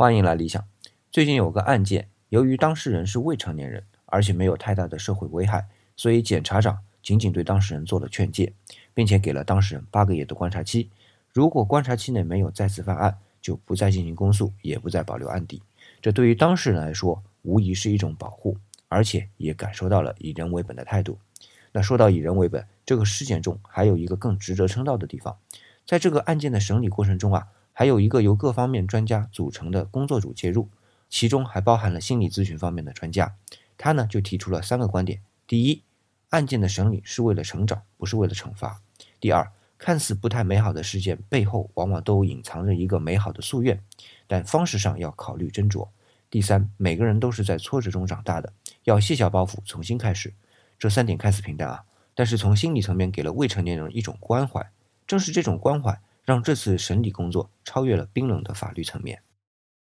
欢迎来理想。最近有个案件，由于当事人是未成年人，而且没有太大的社会危害，所以检察长仅仅对当事人做了劝诫，并且给了当事人八个月的观察期。如果观察期内没有再次犯案，就不再进行公诉，也不再保留案底。这对于当事人来说，无疑是一种保护，而且也感受到了以人为本的态度。那说到以人为本，这个事件中还有一个更值得称道的地方，在这个案件的审理过程中啊。还有一个由各方面专家组成的工作组介入，其中还包含了心理咨询方面的专家。他呢就提出了三个观点：第一，案件的审理是为了成长，不是为了惩罚；第二，看似不太美好的事件背后，往往都隐藏着一个美好的夙愿，但方式上要考虑斟酌；第三，每个人都是在挫折中长大的，要卸下包袱，重新开始。这三点看似平淡啊，但是从心理层面给了未成年人一种关怀，正是这种关怀。让这次审理工作超越了冰冷的法律层面。